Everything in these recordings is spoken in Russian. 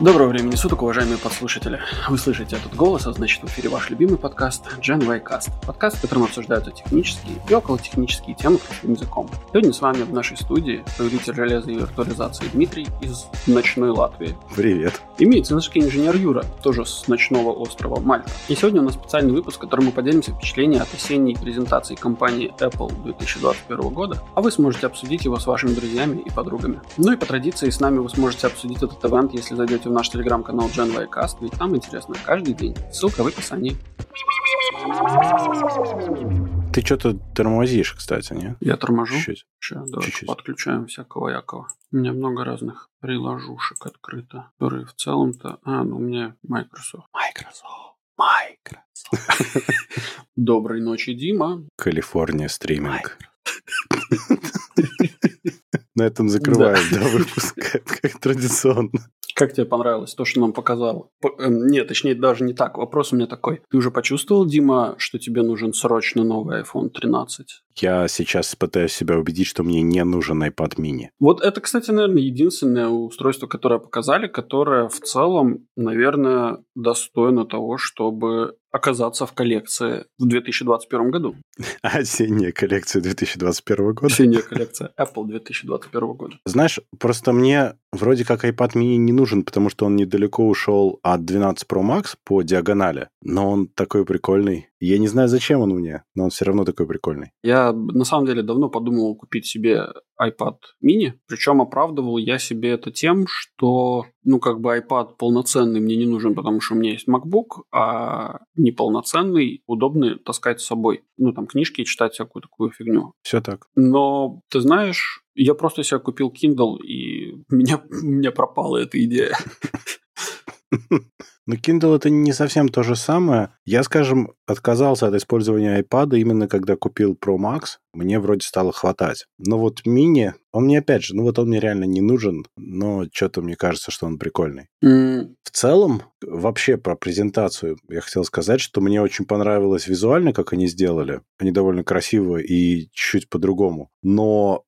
Доброго времени суток, уважаемые подслушатели. Вы слышите этот голос, а значит в эфире ваш любимый подкаст Gen Y Cast. Подкаст, в котором обсуждаются технические и околотехнические темы простым языком. Сегодня с вами в нашей студии повелитель железа и виртуализации Дмитрий из ночной Латвии. Привет. Имеется наш инженер Юра, тоже с ночного острова Мальта. И сегодня у нас специальный выпуск, в котором мы поделимся впечатлениями от осенней презентации компании Apple 2021 года, а вы сможете обсудить его с вашими друзьями и подругами. Ну и по традиции с нами вы сможете обсудить этот ивент, если зайдете в наш телеграм-канал Gen Cast, ведь там интересно каждый день. Ссылка в описании. Ты что-то тормозишь, кстати, нет? Я торможу? Чуть-чуть. Сейчас, давай Чуть-чуть. подключаем всякого якого. У меня много разных приложушек открыто, которые в целом-то... А, ну у меня Microsoft. Microsoft. Microsoft. Доброй ночи, Дима. Калифорния стриминг. На этом закрываем, да, выпуск, как традиционно. Как тебе понравилось то, что нам показал? П- эм, Нет, точнее, даже не так. Вопрос у меня такой. Ты уже почувствовал, Дима, что тебе нужен срочно новый iPhone 13? Я сейчас пытаюсь себя убедить, что мне не нужен iPad mini. Вот это, кстати, наверное, единственное устройство, которое показали, которое в целом, наверное, достойно того, чтобы оказаться в коллекции в 2021 году. Осенняя коллекция 2021 года. Осенняя коллекция Apple 2021 года. Знаешь, просто мне вроде как iPad mini не нужен, потому что он недалеко ушел от 12 Pro Max по диагонали, но он такой прикольный. Я не знаю, зачем он мне, но он все равно такой прикольный. Я на самом деле давно подумал купить себе iPad mini, причем оправдывал я себе это тем, что, ну, как бы iPad полноценный мне не нужен, потому что у меня есть MacBook, а неполноценный удобно таскать с собой. Ну, там, книжки читать всякую такую фигню. Все так. Но, ты знаешь, я просто себе купил Kindle, и у меня, у меня пропала эта идея. Но Kindle это не совсем то же самое. Я, скажем, отказался от использования iPad именно когда купил Pro Max. Мне вроде стало хватать. Но вот мини, он мне опять же, ну вот он мне реально не нужен, но что-то мне кажется, что он прикольный. М, В целом, вообще про презентацию я хотел сказать, что мне очень понравилось визуально, как они сделали. Они довольно красиво и чуть по-другому. Но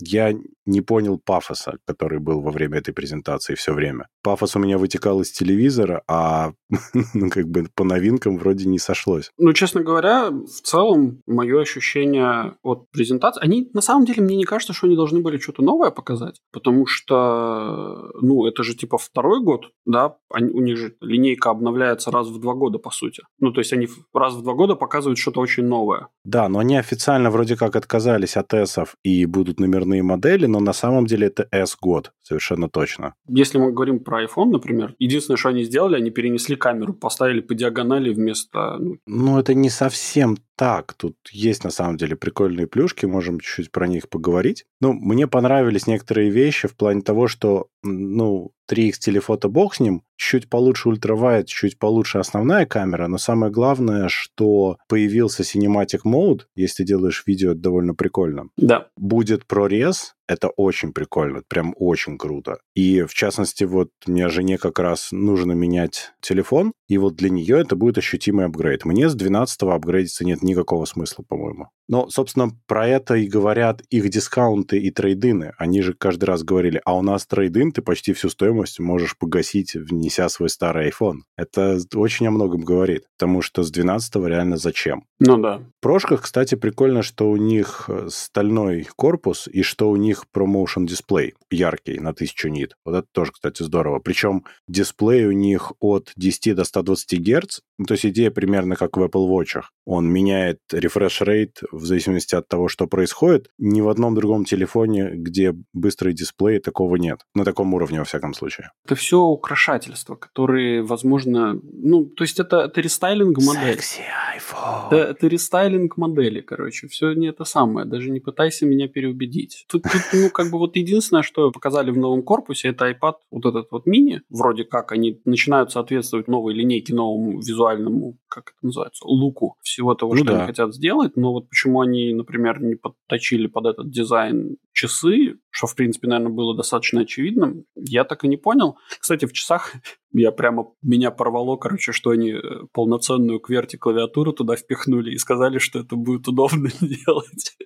я не понял пафоса, который был во время этой презентации все время. Пафос у меня вытекал из телевизора, а ну, как бы по новинкам вроде не сошлось. Ну, честно говоря, в целом, мое ощущение от презентации... Они, на самом деле, мне не кажется, что они должны были что-то новое показать, потому что, ну, это же типа второй год, да, они- у них же линейка обновляется раз в два года, по сути. Ну, то есть они раз в два года показывают что-то очень новое. Да, но они официально вроде как отказались от S и будут номерные модели, но на самом деле это S-год, совершенно точно. Если мы говорим про iPhone, например, единственное, что они сделали, они перенесли камеру, поставили по диагонали вместо... Ну, Ну, это не совсем так. Тут есть, на самом деле, прикольные плюшки, можем чуть-чуть про них поговорить. Ну, мне понравились некоторые вещи в плане того, что, ну, 3x телефото бог с ним, чуть получше ультравайд, чуть получше основная камера, но самое главное, что появился Cinematic Mode, если делаешь видео, это довольно прикольно. да. Будет прорез, это очень прикольно, прям очень круто. И, в частности, вот мне жене как раз нужно менять телефон, и вот для нее это будет ощутимый апгрейд. Мне с 12 апгрейдиться нет никакого смысла, по-моему. Но, собственно, про это и говорят их дискаунты и трейдины. Они же каждый раз говорили, а у нас трейдин, ты почти всю стоимость можешь погасить, внеся свой старый iPhone. Это очень о многом говорит, потому что с 12 реально зачем? Ну да. В прошках, кстати, прикольно, что у них э, стальной корпус и что у них ProMotion дисплей яркий на 1000 нит. Вот это тоже, кстати, здорово. Причем дисплей у них от 10 до 120 Гц. Ну, то есть идея примерно как в Apple Watch. Он меняет rate в зависимости от того, что происходит. Ни в одном другом телефоне, где быстрый дисплей, такого нет. На таком уровне, во всяком случае. Это все украшательства, которые, возможно... Ну, то есть это, это рестайлинг модели. iPhone. Это, это рестайлинг модели, короче. Все не это самое. Даже не пытайся меня переубедить. Тут, тут, ну, как бы вот единственное, что показали в новом корпусе, это iPad, вот этот вот мини. Вроде как они начинают соответствовать новой линейке, новому визуальному, как это называется, луку всего того, Ну что да. они хотят сделать. Но вот почему они, например, не подточили под этот дизайн часы, что, в принципе, наверное, было достаточно очевидным, я так и не понял. Кстати, в часах я прямо, меня порвало, короче, что они э, полноценную QWERTY клавиатуру туда впихнули и сказали, что это будет удобно делать.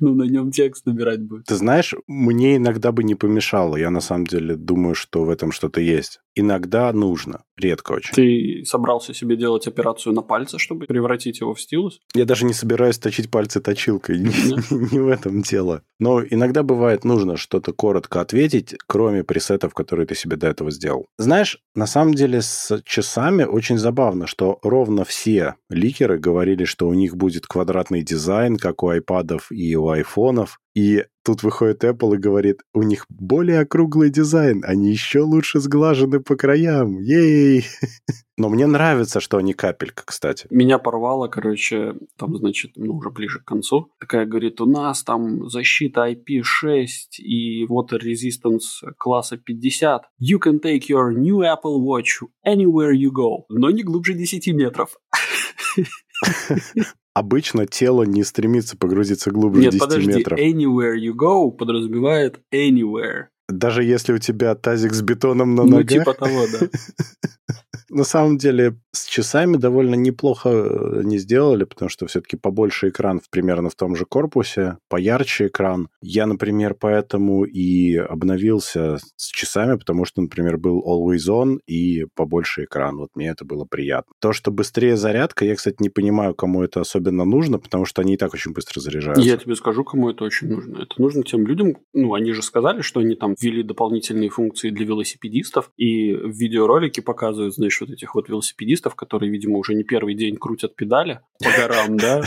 ну, на нем текст набирать будет. Ты знаешь, мне иногда бы не помешало. Я на самом деле думаю, что в этом что-то есть. Иногда нужно, редко очень. Ты собрался себе делать операцию на пальце, чтобы превратить его в стилус? Я даже не собираюсь точить пальцы точилкой. Не в этом дело. Но иногда бывает нужно что-то коротко ответить, кроме пресетов, которые ты себе до этого сделал. Знаешь, на самом деле с часами очень забавно, что ровно все ликеры говорили, что у них будет квадратный дизайн, как у айпадов и у айфонов. И тут выходит Apple и говорит, у них более округлый дизайн, они еще лучше сглажены по краям. Ей! Но мне нравится, что они капелька, кстати. Меня порвало, короче, там, значит, ну, уже ближе к концу. Такая говорит, у нас там защита IP6 и water resistance класса 50. You can take your new Apple Watch anywhere you go. Но не глубже 10 метров. Обычно тело не стремится погрузиться глубже Нет, 10 подожди, метров. anywhere you go подразумевает anywhere. Даже если у тебя тазик с бетоном на ну, ногах? Ну, типа того, да. На самом деле, с часами довольно неплохо э, не сделали, потому что все-таки побольше экран примерно в том же корпусе, поярче экран. Я, например, поэтому и обновился с часами, потому что, например, был Always On и побольше экран. Вот мне это было приятно. То, что быстрее зарядка, я, кстати, не понимаю, кому это особенно нужно, потому что они и так очень быстро заряжаются. Я тебе скажу, кому это очень нужно. Это нужно тем людям, ну, они же сказали, что они там ввели дополнительные функции для велосипедистов, и в видеоролике показывают, знаешь, вот этих вот велосипедистов, которые, видимо, уже не первый день крутят педали по горам, да.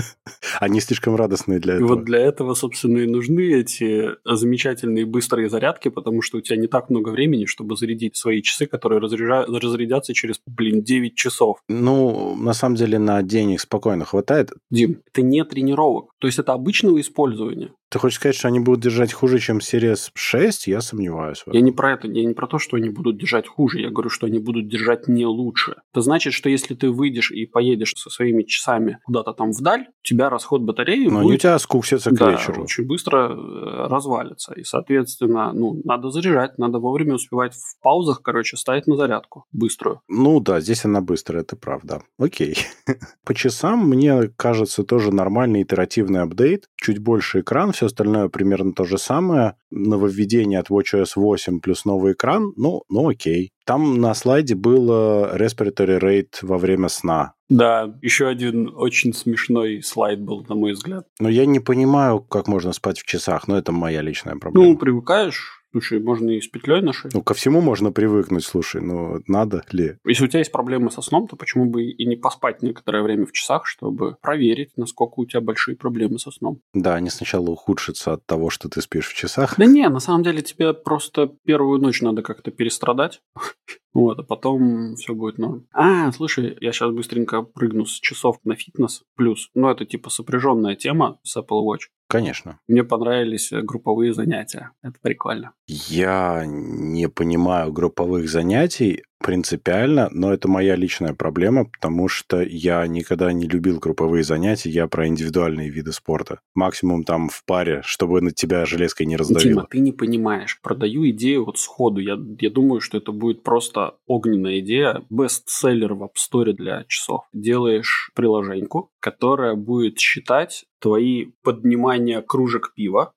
Они слишком радостные для этого. И вот для этого, собственно, и нужны эти замечательные быстрые зарядки, потому что у тебя не так много времени, чтобы зарядить свои часы, которые разрядятся через, блин, 9 часов. Ну, на самом деле, на денег спокойно хватает. Дим, это не тренировок. То есть это обычного использования. Ты хочешь сказать, что они будут держать хуже, чем Series 6? Я сомневаюсь. Я не про это, я не про то, что они будут держать хуже. Я говорю, что они будут держать не лучше. Это значит, что если ты выйдешь и поедешь со своими часами куда-то там вдаль, у тебя расход батареи Но будет... у тебя скуксится к да, вечеру. очень быстро э, развалится. И, соответственно, ну, надо заряжать, надо вовремя успевать в паузах, короче, ставить на зарядку быструю. Ну да, здесь она быстрая, это правда. Окей. По часам, мне кажется, тоже нормальный итеративный апдейт. Чуть больше экран, все остальное примерно то же самое. Нововведение от WatchOS 8 плюс новый экран, ну, ну окей. Там на слайде было respiratory rate во время сна. Да, еще один очень смешной слайд был, на мой взгляд. Но я не понимаю, как можно спать в часах, но это моя личная проблема. Ну, привыкаешь, Слушай, можно и с петлей на Ну, ко всему можно привыкнуть, слушай, но надо ли? Если у тебя есть проблемы со сном, то почему бы и не поспать некоторое время в часах, чтобы проверить, насколько у тебя большие проблемы со сном? Да, они сначала ухудшатся от того, что ты спишь в часах. Да не, на самом деле тебе просто первую ночь надо как-то перестрадать. Вот, а потом все будет норм. А, слушай, я сейчас быстренько прыгну с часов на фитнес плюс. Ну, это типа сопряженная тема с Apple Watch. Конечно. Мне понравились э, групповые занятия. Это прикольно. Я не понимаю групповых занятий принципиально, но это моя личная проблема, потому что я никогда не любил групповые занятия, я про индивидуальные виды спорта. Максимум там в паре, чтобы на тебя железкой не раздавило. Дима, ты не понимаешь. Продаю идею вот сходу. Я, я думаю, что это будет просто огненная идея. Бестселлер в App Store для часов. Делаешь приложеньку, которая будет считать твои поднимания кружек пива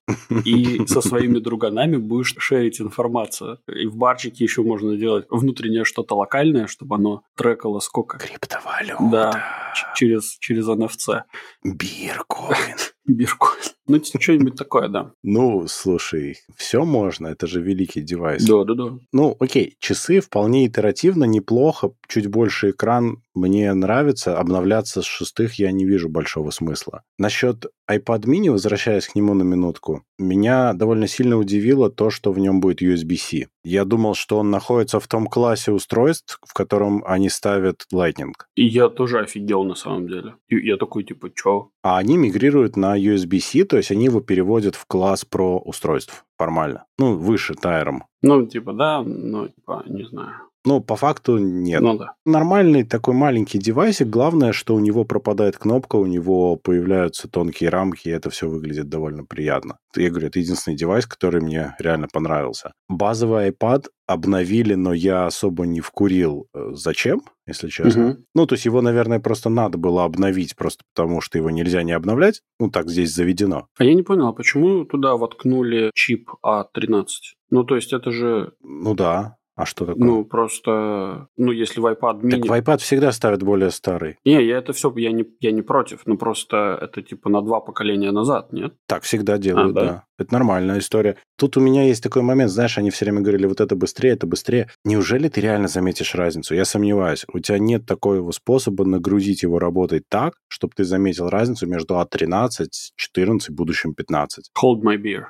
и со своими друганами будешь шерить информацию. И в барчике еще можно делать внутреннее что-то локальное, чтобы оно трекало сколько... Криптовалюта. Да, через, через NFC. Биркоин. Биркоин. Ну, что-нибудь такое, да. Ну, слушай, все можно, это же великий девайс. Да, да, да. Ну, окей, часы вполне итеративно, неплохо, чуть больше экран мне нравится. Обновляться с шестых я не вижу большого смысла. Насчет iPad mini, возвращаясь к нему на минутку, меня довольно сильно удивило то, что в нем будет USB-C. Я думал, что он находится в том классе устройств, в котором они ставят Lightning. И я тоже офигел на самом деле. И я такой, типа, чё? А они мигрируют на USB-C, то есть они его переводят в класс Pro устройств формально. Ну, выше тайром. Ну, типа, да, но, типа, не знаю. Ну, по факту нет. Ну да. Нормальный такой маленький девайсик. Главное, что у него пропадает кнопка, у него появляются тонкие рамки, и это все выглядит довольно приятно. Я говорю, это единственный девайс, который мне реально понравился. Базовый iPad обновили, но я особо не вкурил. Э, зачем, если честно? Мгм. Ну, то есть его, наверное, просто надо было обновить, просто потому что его нельзя не обновлять. Ну, так здесь заведено. А я не понял, а почему туда воткнули чип А13? Ну, то есть это же, Ну да. А что такое? ну, просто, ну, если в iPad mini... так в iPad всегда ставят более старый. Не, я это все, я не, я не против, но просто это типа на два поколения назад, нет? Так всегда делают, А, да? да? Это нормальная история. Тут у меня есть такой момент, знаешь, они все время говорили, вот это быстрее, это быстрее. Неужели ты реально заметишь разницу? Я сомневаюсь. У тебя нет такого способа нагрузить его работой так, чтобы ты заметил разницу между А13, 14, будущим 15. Hold my beer.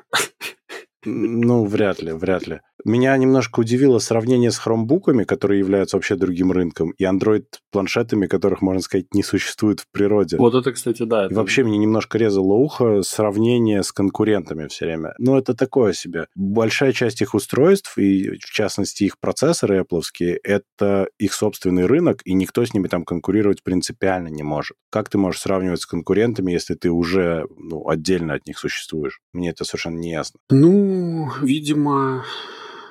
Ну, вряд ли, вряд ли. Меня немножко удивило сравнение с хромбуками, которые являются вообще другим рынком, и Android-планшетами, которых, можно сказать, не существует в природе. Вот это, кстати, да. И это- вообще мне немножко резало ухо сравнение с конкурентами все время. Ну, это такое себе. Большая часть их устройств, и в частности их процессоры Apple, это их собственный рынок, и никто с ними там конкурировать принципиально не может. Как ты можешь сравнивать с конкурентами, если ты уже ну, отдельно от них существуешь? Мне это совершенно не ясно. Ну, видимо,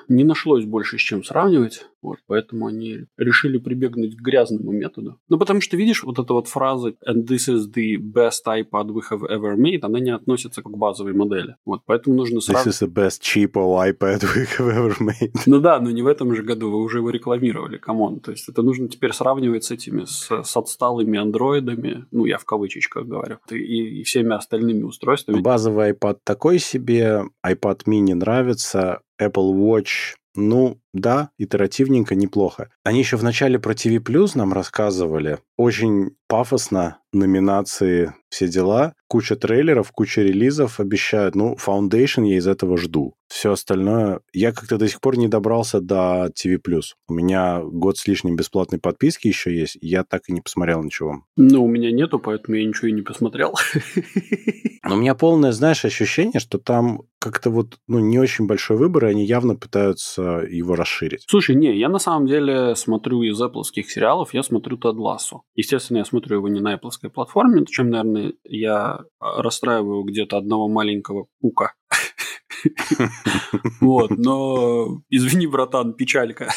не нашлось больше с чем сравнивать, вот, поэтому они решили прибегнуть к грязному методу. Ну, потому что, видишь, вот эта вот фраза «and this is the best iPad we have ever made», она не относится к базовой модели. Вот, поэтому нужно This сравнивать. is the best cheapo iPad we have ever made. Ну да, но не в этом же году, вы уже его рекламировали, come on. То есть это нужно теперь сравнивать с этими, с, с отсталыми андроидами, ну я в кавычечках говорю, и, и всеми остальными устройствами. Базовый iPad такой себе, iPad mini нравится, Apple Watch, ну, да, итеративненько, неплохо. Они еще в начале про TV Plus нам рассказывали. Очень пафосно, номинации, все дела. Куча трейлеров, куча релизов обещают. Ну, Foundation я из этого жду. Все остальное... Я как-то до сих пор не добрался до TV. У меня год с лишним бесплатной подписки еще есть, я так и не посмотрел ничего. Ну, у меня нету, поэтому я ничего и не посмотрел. Но у меня полное, знаешь, ощущение, что там как-то вот ну, не очень большой выбор, и они явно пытаются его расширить. Слушай, не, я на самом деле смотрю из Apple сериалов, я смотрю Тед Лассо. Естественно, я смотрю его не на Apple платформе, чем, наверное, я расстраиваю где-то одного маленького пука. Вот, но извини, братан, печалька.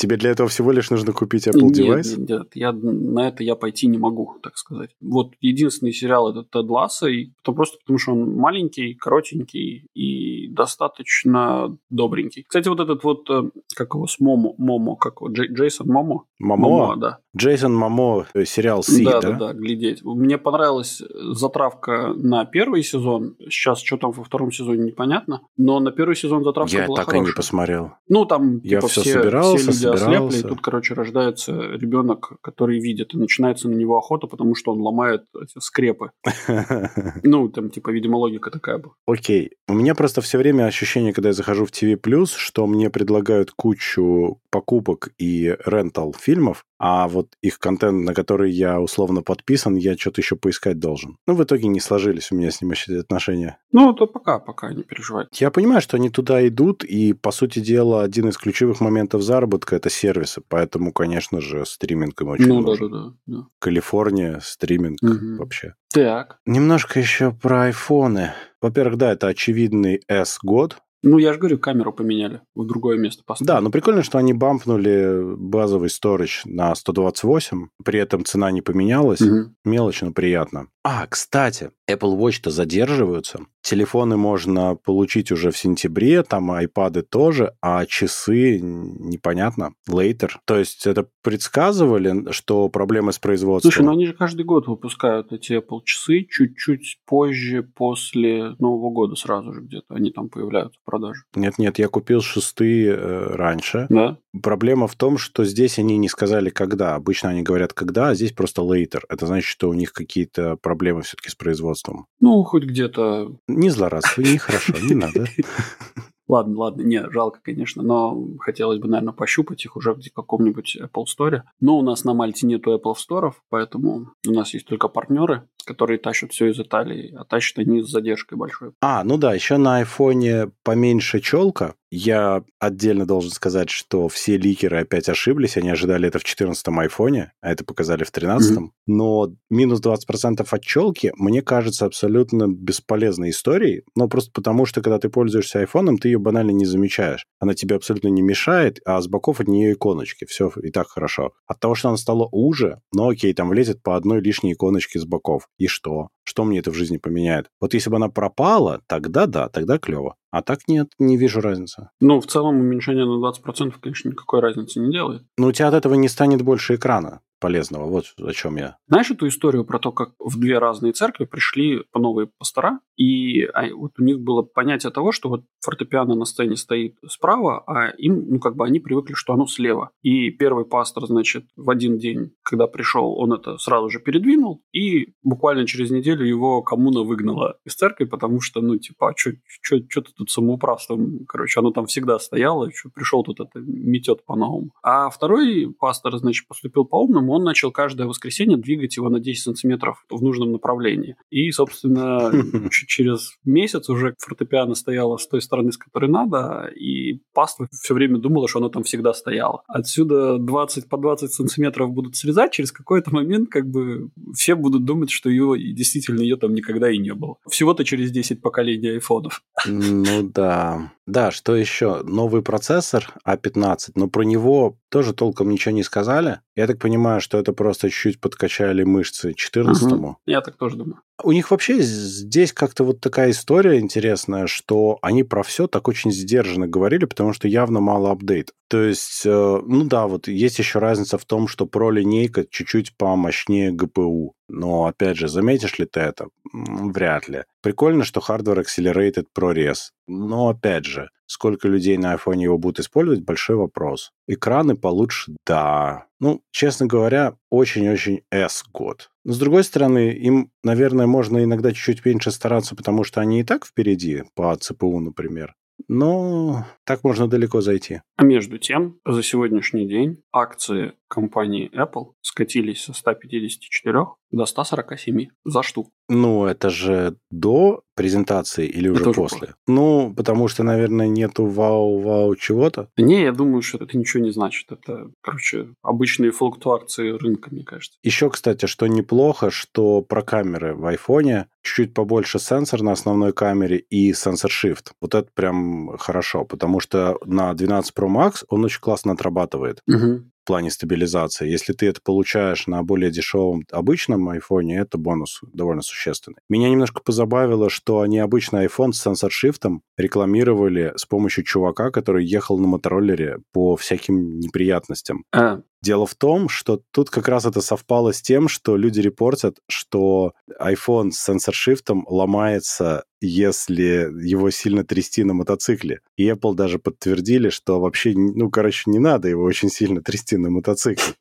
Тебе для этого всего лишь нужно купить Apple Нет, девайс? нет, нет, я, на это я пойти не могу, так сказать. Вот единственный сериал это Тед Лассо, и то просто потому, что он маленький, коротенький и достаточно добренький. Кстати, вот этот вот, э, как его, с Момо, Момо, как его, Джей- Джейсон Момо? Мамо? да. Джейсон Мамо, э, сериал See, да, да? да, да, глядеть. Мне понравилась затравка на первый сезон. Сейчас что там во втором сезоне непонятно. Но на первый сезон затравка Я была так и не посмотрел. Ну, там Я типа, всё все, собирался, все люди ослепли, и тут, короче, рождается ребенок, который видит, и начинается на него охота, потому что он ломает эти скрепы. Ну, там, типа, видимо, логика такая была. Окей. У меня просто все время ощущение, когда я захожу в TV+, что мне предлагают кучу покупок и рентал фильмов, а вот их контент, на который я условно подписан, я что-то еще поискать должен. Ну, в итоге не сложились у меня с ним эти отношения. Ну, то пока, пока, не переживай. Я понимаю, что они туда идут, и, по сути дела, один из ключевых моментов заработка – это сервисы. Поэтому, конечно же, стриминг им очень Ну, нужен. да, да, да. Калифорния, стриминг Мгм. вообще. Так. Немножко еще про айфоны. Во-первых, да, это очевидный S-год. Ну, я же говорю, камеру поменяли, в другое место поставили. Да, но прикольно, что они бампнули базовый сторож на 128, при этом цена не поменялась. Мгм. Мелочь, но приятно. А, кстати, Apple Watch-то задерживаются. Телефоны можно получить уже в сентябре, там айпады тоже, а часы непонятно, later. То есть это предсказывали, что проблемы с производством. Слушай, ну они же каждый год выпускают эти Apple часы чуть-чуть позже, после Нового года сразу же где-то они там появляются в продаже. Нет-нет, я купил шестые э, раньше. Да? Проблема в том, что здесь они не сказали когда. Обычно они говорят когда, а здесь просто later. Это значит, что у них какие-то проблемы все-таки с производством. Ну, хоть где-то... Не злорадствуй, нехорошо, не надо. Ладно, ладно, не, жалко, конечно, но хотелось бы, наверное, пощупать их уже в каком-нибудь Apple Store. Но у нас на Мальте нету Apple Store, поэтому у нас есть только партнеры, которые тащат все из Италии, а тащат они с задержкой большой. А, ну да, еще на айфоне поменьше челка, я отдельно должен сказать, что все ликеры опять ошиблись. Они ожидали это в 14-м айфоне, а это показали в 13-м. Mm-hmm. Но минус 20% от челки, мне кажется, абсолютно бесполезной историей. Но просто потому, что когда ты пользуешься айфоном, ты ее банально не замечаешь. Она тебе абсолютно не мешает, а с боков от нее иконочки. Все и так хорошо. От того, что она стала уже, ну окей, там влезет по одной лишней иконочке с боков. И что? Что мне это в жизни поменяет? Вот если бы она пропала, тогда да, тогда клево. А так нет, не вижу разницы. Ну, в целом уменьшение на 20%, конечно, никакой разницы не делает. Но у тебя от этого не станет больше экрана полезного. Вот о чем я. Знаешь эту историю про то, как в две разные церкви пришли по новые пастора, и а, вот у них было понятие того, что вот фортепиано на сцене стоит справа, а им, ну, как бы они привыкли, что оно слева. И первый пастор, значит, в один день, когда пришел, он это сразу же передвинул, и буквально через неделю его коммуна выгнала из церкви, потому что, ну, типа, а что ты тут самоуправством, короче, оно там всегда стояло, пришел тут это метет по-новому. А второй пастор, значит, поступил по-умному, он начал каждое воскресенье двигать его на 10 сантиметров в нужном направлении. И, собственно, через месяц уже фортепиано стояло с той стороны, с которой надо, и паства все время думала, что оно там всегда стояло. Отсюда 20 по 20 сантиметров будут срезать, через какой-то момент как бы все будут думать, что ее действительно ее там никогда и не было. Всего-то через 10 поколений айфонов. Ну да. Да, что еще? Новый процессор А15, но про него тоже толком ничего не сказали. Я так понимаю, что это просто чуть-чуть подкачали мышцы 14-му. Угу. Я так тоже думаю. У них вообще здесь как-то вот такая история интересная, что они про все так очень сдержанно говорили, потому что явно мало апдейт. То есть, э, ну да, вот есть еще разница в том, что про линейка чуть-чуть помощнее ГПУ. Но, опять же, заметишь ли ты это? Вряд ли. Прикольно, что Hardware Accelerated ProRes. Но, опять же, сколько людей на iPhone его будут использовать, большой вопрос. Экраны получше, да. Ну, честно говоря, очень-очень S-год. Но, с другой стороны, им, наверное, можно иногда чуть-чуть меньше стараться, потому что они и так впереди, по ЦПУ, например. Но так можно далеко зайти. А между тем, за сегодняшний день акции компании Apple скатились со 154 до 147 за штуку. Ну, это же до презентации или уже это после? после? Ну, потому что, наверное, нету вау-вау чего-то. Не, я думаю, что это ничего не значит. Это, короче, обычные флуктуации рынка, мне кажется. Еще, кстати, что неплохо, что про камеры в айфоне чуть-чуть побольше сенсор на основной камере и сенсор Shift. Вот это прям хорошо, потому что на 12 Pro Max он очень классно отрабатывает. Угу в плане стабилизации. Если ты это получаешь на более дешевом обычном айфоне, это бонус довольно существенный. Меня немножко позабавило, что они обычный iPhone с сенсор-шифтом рекламировали с помощью чувака, который ехал на мотороллере по всяким неприятностям. А. Дело в том, что тут как раз это совпало с тем, что люди репортят, что iPhone с сенсор-шифтом ломается, если его сильно трясти на мотоцикле. И Apple даже подтвердили, что вообще, ну, короче, не надо его очень сильно трясти на мотоцикле.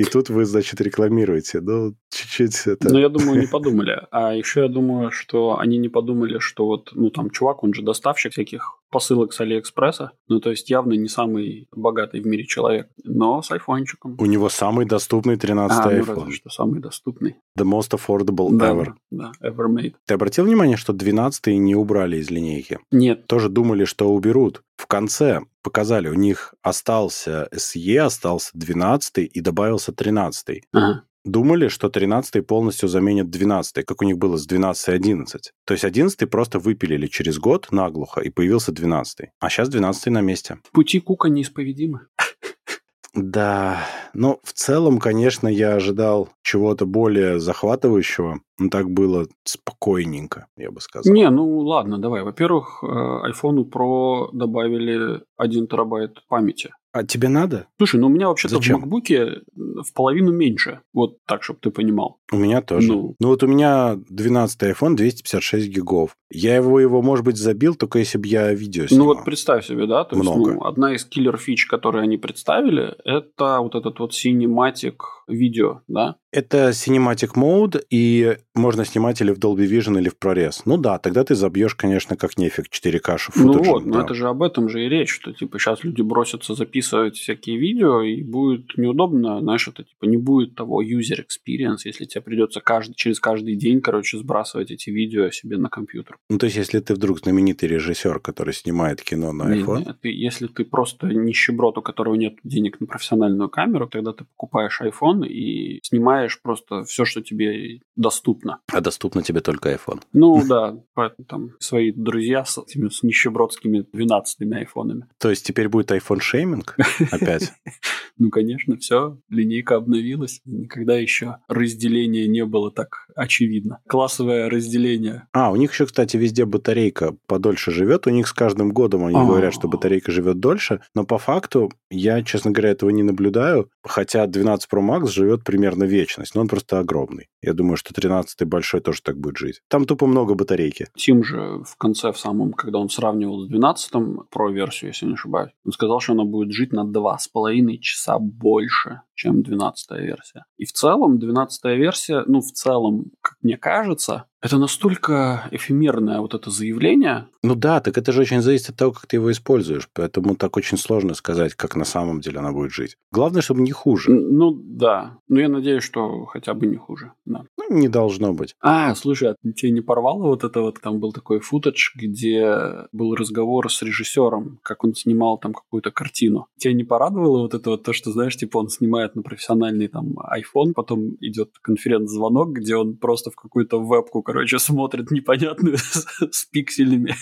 И тут вы, значит, рекламируете. Ну, чуть-чуть это... Ну, я думаю, не подумали. А еще я думаю, что они не подумали, что вот, ну, там, чувак, он же доставщик всяких посылок с Алиэкспресса. Ну, то есть, явно не самый богатый в мире человек, но с айфончиком. У него самый доступный 13 а, iPhone. Ну, что самый доступный. The most affordable да, ever. Да, ever made. Ты обратил внимание, что 12 не убрали из линейки? Нет. Тоже думали, что уберут. В конце показали, у них остался SE, остался 12 и добавился 13. Ага. Думали, что 13 полностью заменит 12, как у них было с 12 и 11. То есть 11 просто выпилили через год наглухо, и появился 12. А сейчас 12 на месте. Пути Кука неисповедимы. Да, но в целом, конечно, я ожидал чего-то более захватывающего. Но так было спокойненько, я бы сказал. Не, ну ладно, давай. Во-первых, iPhone э, Pro добавили 1 терабайт памяти. А тебе надо? Слушай, ну у меня вообще-то в MacBook в половину меньше. Вот так, чтобы ты понимал. У меня тоже. Ну, ну вот у меня 12 iPhone 256 гигов. Я его, его, может быть, забил, только если бы я видео снимал. Ну вот представь себе, да? То Много. есть, ну, одна из киллер-фич, которые они представили, это вот этот вот Cinematic видео, да? Это Cinematic Mode, и можно снимать или в Dolby Vision, или в ProRes. Ну да, тогда ты забьешь, конечно, как нефиг 4К Ну вот, да. но это же об этом же и речь, что типа сейчас люди бросятся записывать всякие видео, и будет неудобно, знаешь, это типа не будет того user experience, если тебе придется каждый, через каждый день, короче, сбрасывать эти видео себе на компьютер. Ну, то есть, если ты вдруг знаменитый режиссер, который снимает кино на iPhone... Нет, нет, если ты просто нищеброд, у которого нет денег на профессиональную камеру, тогда ты покупаешь iPhone и снимаешь просто все, что тебе доступно. А доступно тебе только iPhone. Ну, да, поэтому там свои друзья с этими с нищебродскими 12-ми айфонами. То есть, теперь будет iPhone-шейминг опять? Ну, конечно, все, линейка обновилась. Никогда еще разделение не было так очевидно. Классовое разделение. А, у них еще, кстати, везде батарейка подольше живет. У них с каждым годом они говорят, что батарейка живет дольше. Но по факту я, честно говоря, этого не наблюдаю. Хотя 12 Pro Max живет примерно вечность. Но он просто огромный. Я думаю, что 13 большой тоже так будет жить. Там тупо много батарейки. Тим же в конце, в самом, когда он сравнивал с 12 Pro версию, если не ошибаюсь, он сказал, что она будет жить на 2,5 часа часа больше, чем 12 версия. И в целом 12 версия, ну, в целом, как мне кажется, это настолько эфемерное вот это заявление. Ну да, так это же очень зависит от того, как ты его используешь. Поэтому так очень сложно сказать, как на самом деле она будет жить. Главное, чтобы не хуже. Ну да. Ну я надеюсь, что хотя бы не хуже. Да. Ну, не должно быть. А, слушай, а тебе не порвало вот это вот? Там был такой футаж, где был разговор с режиссером, как он снимал там какую-то картину. Тебя не порадовало вот это вот то, что, знаешь, типа он снимает на профессиональный там iPhone, потом идет конференц-звонок, где он просто в какую-то вебку короче, смотрит непонятную с, пикселями.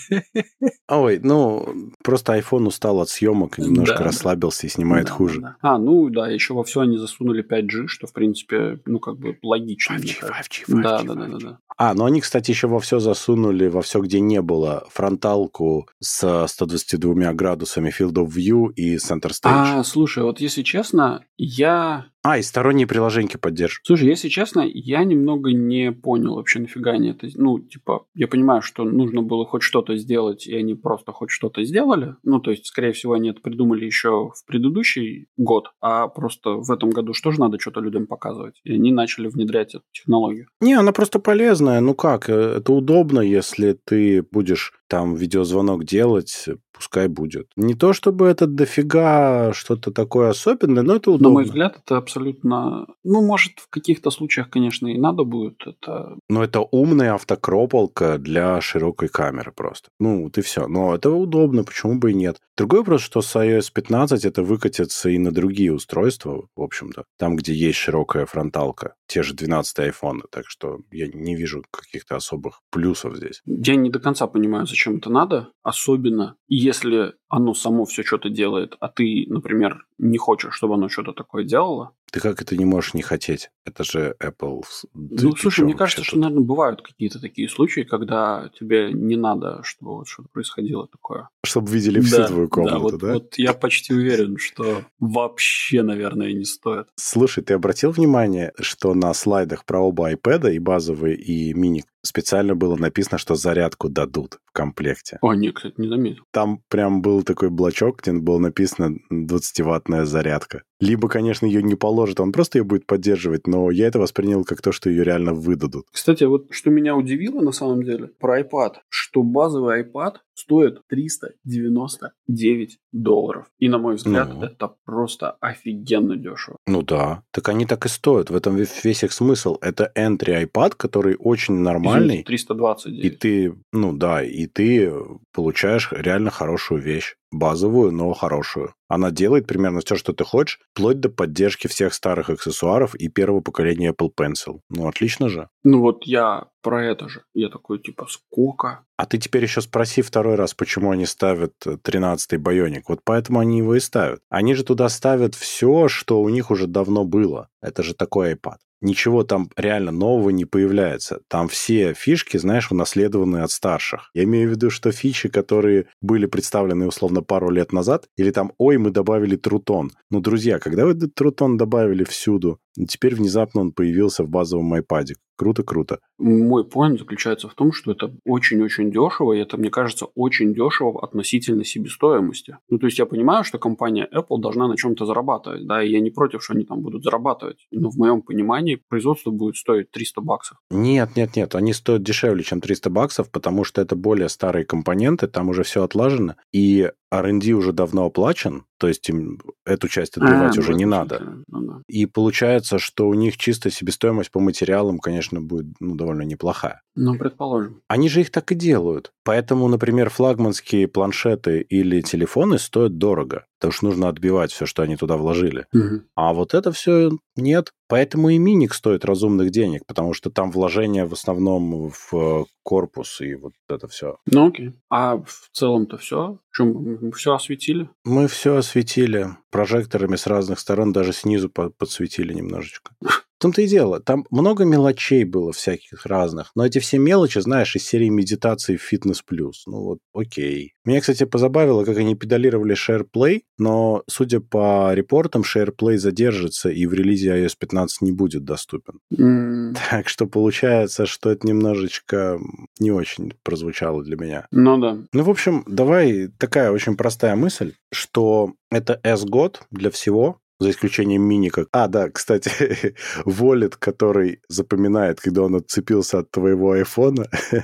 Ой, ну, просто iPhone устал от съемок, немножко расслабился и снимает хуже. А, ну да, еще во все они засунули 5G, что, в принципе, ну, как бы логично. 5G, 5G, 5G. Да, 5G. да, да, да, да. А, ну они, кстати, еще во все засунули, во все, где не было, фронталку с 122 градусами Field of View и Center Stage. А, слушай, вот если честно, я а, и сторонние приложения поддерживают. Слушай, если честно, я немного не понял вообще, нафига они это... Ну, типа, я понимаю, что нужно было хоть что-то сделать, и они просто хоть что-то сделали. Ну, то есть, скорее всего, они это придумали еще в предыдущий год, а просто в этом году что же надо что-то людям показывать? И они начали внедрять эту технологию. Не, она просто полезная. Ну как, э, это удобно, если ты будешь там видеозвонок делать, пускай будет. Не то чтобы это дофига что-то такое особенное, но это удобно. На мой взгляд, это абсолютно... Ну, может, в каких-то случаях, конечно, и надо будет это... Но это умная автокропалка для широкой камеры просто. Ну, вот и все. Но это удобно, почему бы и нет. Другой вопрос, что с iOS 15 это выкатится и на другие устройства, в общем-то. Там, где есть широкая фронталка. Те же 12 iPhone. Так что я не вижу каких-то особых плюсов здесь. Я не до конца понимаю, зачем это надо. Особенно, если оно само все что-то делает, а ты, например, не хочешь, чтобы оно что-то такое делало. Ты как это не можешь не хотеть? Это же Apple. Ты, ну, слушай, мне кажется, что, наверное, бывают какие-то такие случаи, когда тебе не надо, чтобы вот что-то происходило такое. Чтобы видели всю да, твою комнату, да? Вот, да? вот я почти уверен, что вообще, наверное, не стоит. Слушай, ты обратил внимание, что на слайдах про оба iPad, и базовый, и мини, специально было написано, что зарядку дадут в комплекте. О, нет, кстати, не заметил. Там прям был такой блочок, где было написано 20-ваттная зарядка. Либо, конечно, ее не положат, он просто ее будет поддерживать, но я это воспринял как то, что ее реально выдадут. Кстати, вот что меня удивило на самом деле про iPad, что базовый iPad стоит 399 долларов. И, на мой взгляд, ну. это просто офигенно дешево. Ну да, так они так и стоят. В этом весь их смысл. Это entry iPad, который очень нормальный. 329. И ты, ну да, и ты получаешь реально хорошую вещь базовую, но хорошую. Она делает примерно все, что ты хочешь, вплоть до поддержки всех старых аксессуаров и первого поколения Apple Pencil. Ну, отлично же. Ну, вот я про это же. Я такой, типа, сколько? А ты теперь еще спроси второй раз, почему они ставят 13-й байоник. Вот поэтому они его и ставят. Они же туда ставят все, что у них уже давно было. Это же такой iPad ничего там реально нового не появляется. Там все фишки, знаешь, унаследованы от старших. Я имею в виду, что фичи, которые были представлены условно пару лет назад, или там, ой, мы добавили трутон. Ну, друзья, когда вы трутон добавили всюду, теперь внезапно он появился в базовом iPad. Круто, круто. Мой поинт заключается в том, что это очень-очень дешево, и это, мне кажется, очень дешево относительно себестоимости. Ну, то есть я понимаю, что компания Apple должна на чем-то зарабатывать, да, и я не против, что они там будут зарабатывать. Но в моем понимании производство будет стоить 300 баксов. Нет, нет, нет, они стоят дешевле, чем 300 баксов, потому что это более старые компоненты, там уже все отлажено, и R&D уже давно оплачен, То есть им эту часть отбивать а, уже не надо. Ну, да. И получается, что у них чисто себестоимость по материалам, конечно, будет ну, довольно неплохая. Ну, предположим. Они же их так и делают. Поэтому, например, флагманские планшеты или телефоны стоят дорого, потому что нужно отбивать все, что они туда вложили. Угу. А вот это все нет. Поэтому и миник стоит разумных денег, потому что там вложения в основном в э, корпус и вот это все. Ну окей. А в целом-то все? Чем все осветили? Мы все осветили прожекторами с разных сторон, даже снизу подсветили немножечко. В том-то и дело, там много мелочей было всяких разных, но эти все мелочи, знаешь, из серии медитации в Fitness Plus. Ну вот, окей. Меня, кстати, позабавило, как они педалировали SharePlay, но, судя по репортам, SharePlay задержится и в релизе iOS 15 не будет доступен. Mm. Так что получается, что это немножечко не очень прозвучало для меня. Ну да. Ну, в общем, давай такая очень простая мысль, что это S-год для всего, за исключением мини как... А, да, кстати, Wallet, который запоминает, когда он отцепился от твоего айфона.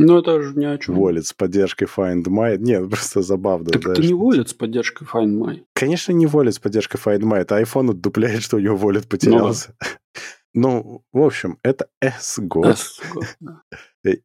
Ну, это же ни о чем. Wallet с поддержкой Find My. Нет, просто забавно. Так это не Wallet с поддержкой Find My. Конечно, не Wallet с поддержкой Find My. Это iPhone отдупляет, что у него Wallet потерялся. Ну, да. ну в общем, это S-год. S-год да.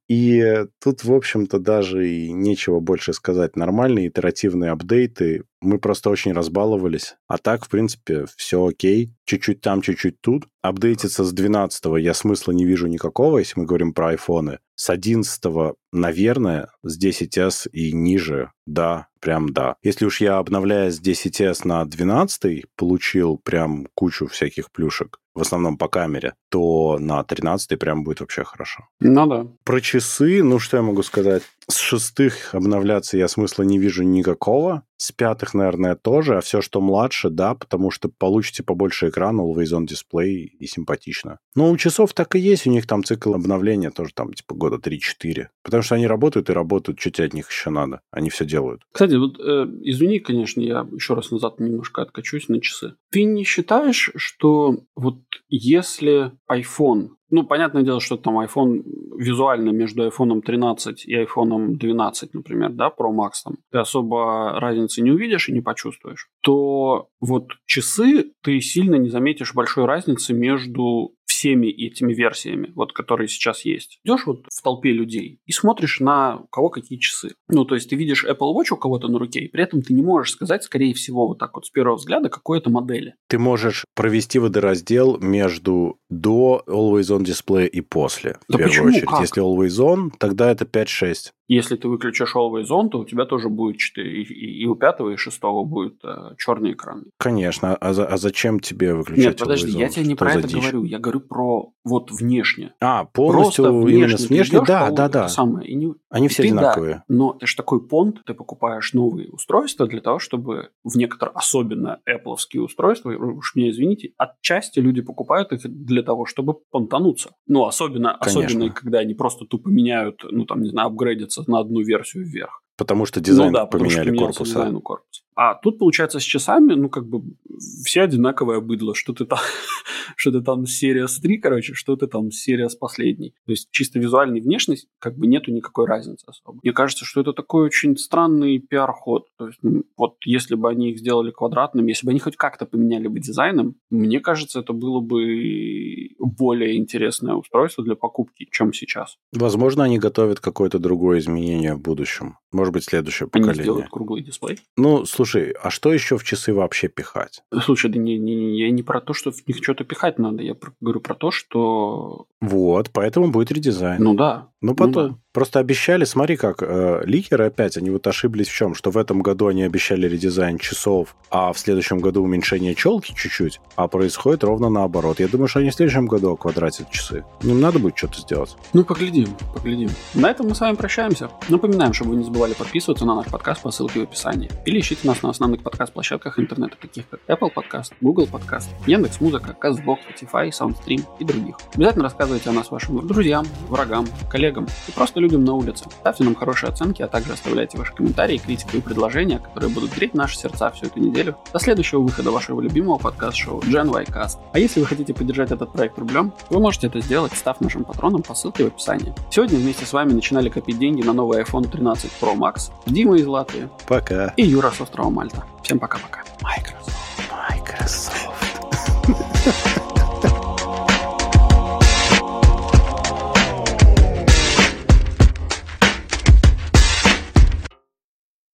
И тут, в общем-то, даже и нечего больше сказать. Нормальные итеративные апдейты. Мы просто очень разбаловались. А так, в принципе, все окей. Чуть-чуть там, чуть-чуть тут. Апдейтиться с 12 я смысла не вижу никакого, если мы говорим про айфоны. С 11 наверное, с 10s и ниже, да, прям да. Если уж я, обновляя с 10s на 12, получил прям кучу всяких плюшек, в основном по камере, то на 13 прям будет вообще хорошо. Ну да. Про часы, ну что я могу сказать? С шестых обновляться я смысла не вижу никакого. С пятых, наверное, тоже. А все, что младше, да, потому что получите побольше экрана, always on display и симпатично. Но у часов так и есть. У них там цикл обновления тоже там типа года 3-4. Потому что они работают и работают. Что тебе от них еще надо? Они все делают. Кстати, вот э, извини, конечно, я еще раз назад немножко откачусь на часы. Ты не считаешь, что вот если iPhone ну, понятное дело, что там iPhone визуально между iPhone 13 и iPhone 12, например, да, Pro Max, там, ты особо разницы не увидишь и не почувствуешь, то вот часы ты сильно не заметишь большой разницы между всеми этими версиями, вот которые сейчас есть. Идешь вот в толпе людей и смотришь на у кого какие часы. Ну, то есть ты видишь Apple Watch у кого-то на руке, и при этом ты не можешь сказать, скорее всего, вот так вот с первого взгляда, какой это модели. Ты можешь провести водораздел между до Always On Display и после. Да в первую почему? очередь. Как? Если Always On, тогда это 5-6. Если ты выключишь Always On, то у тебя тоже будет 4, и, и у пятого, и шестого будет э, черный экран. Конечно. А, за, а зачем тебе выключать Нет, подожди, Always я тебе не Что про это дичь? говорю. Я говорю про вот внешне. А, полностью Просто именно внешне? Да, да, да. Самое, и не... Они все ты, одинаковые. Да, но это же такой понт, ты покупаешь новые устройства для того, чтобы в некоторые, особенно Apple устройства, уж меня извините, отчасти люди покупают их для того, чтобы понтануться. Ну, особенно, особенно когда они просто тупо меняют, ну, там, не знаю, апгрейдятся на одну версию вверх. Потому что дизайн ну, да, поменяли потому что корпуса. Дизайн корпуса. А тут, получается, с часами, ну, как бы, все одинаковое быдло. Что ты там, что ты там серия с 3, короче, что ты там серия с последней. То есть, чисто визуальной внешность, как бы, нету никакой разницы особо. Мне кажется, что это такой очень странный пиар-ход. То есть, ну, вот, если бы они их сделали квадратными, если бы они хоть как-то поменяли бы дизайном, мне кажется, это было бы более интересное устройство для покупки, чем сейчас. Возможно, они готовят какое-то другое изменение в будущем. Может быть, следующее поколение. Они сделают круглый дисплей? Ну, слушай, Слушай, а что еще в часы вообще пихать? Слушай, да не, не, не, я не про то, что в них что-то пихать надо, я про, говорю про то, что... Вот, поэтому будет редизайн. Ну да. Ну потом. Ну, да. Просто обещали, смотри как, э, ликеры опять, они вот ошиблись в чем? Что в этом году они обещали редизайн часов, а в следующем году уменьшение челки чуть-чуть, а происходит ровно наоборот. Я думаю, что они в следующем году квадратят часы. Им надо будет что-то сделать. Ну, поглядим, поглядим. На этом мы с вами прощаемся. Напоминаем, чтобы вы не забывали подписываться на наш подкаст по ссылке в описании. Или ищите нас на основных подкаст-площадках интернета, таких как Apple Podcast, Google Podcast, Яндекс.Музыка, Castbox, Spotify, Soundstream и других. Обязательно рассказывайте о нас вашим друзьям, врагам, коллегам, коллегам и просто людям на улице. Ставьте нам хорошие оценки, а также оставляйте ваши комментарии, критику и предложения, которые будут греть наши сердца всю эту неделю до следующего выхода вашего любимого подкаст-шоу Gen Y Cast. А если вы хотите поддержать этот проект рублем, вы можете это сделать, став нашим патроном по ссылке в описании. Сегодня вместе с вами начинали копить деньги на новый iPhone 13 Pro Max Дима из Латвии. Пока. И Юра с острова Мальта. Всем пока-пока. Microsoft. Microsoft.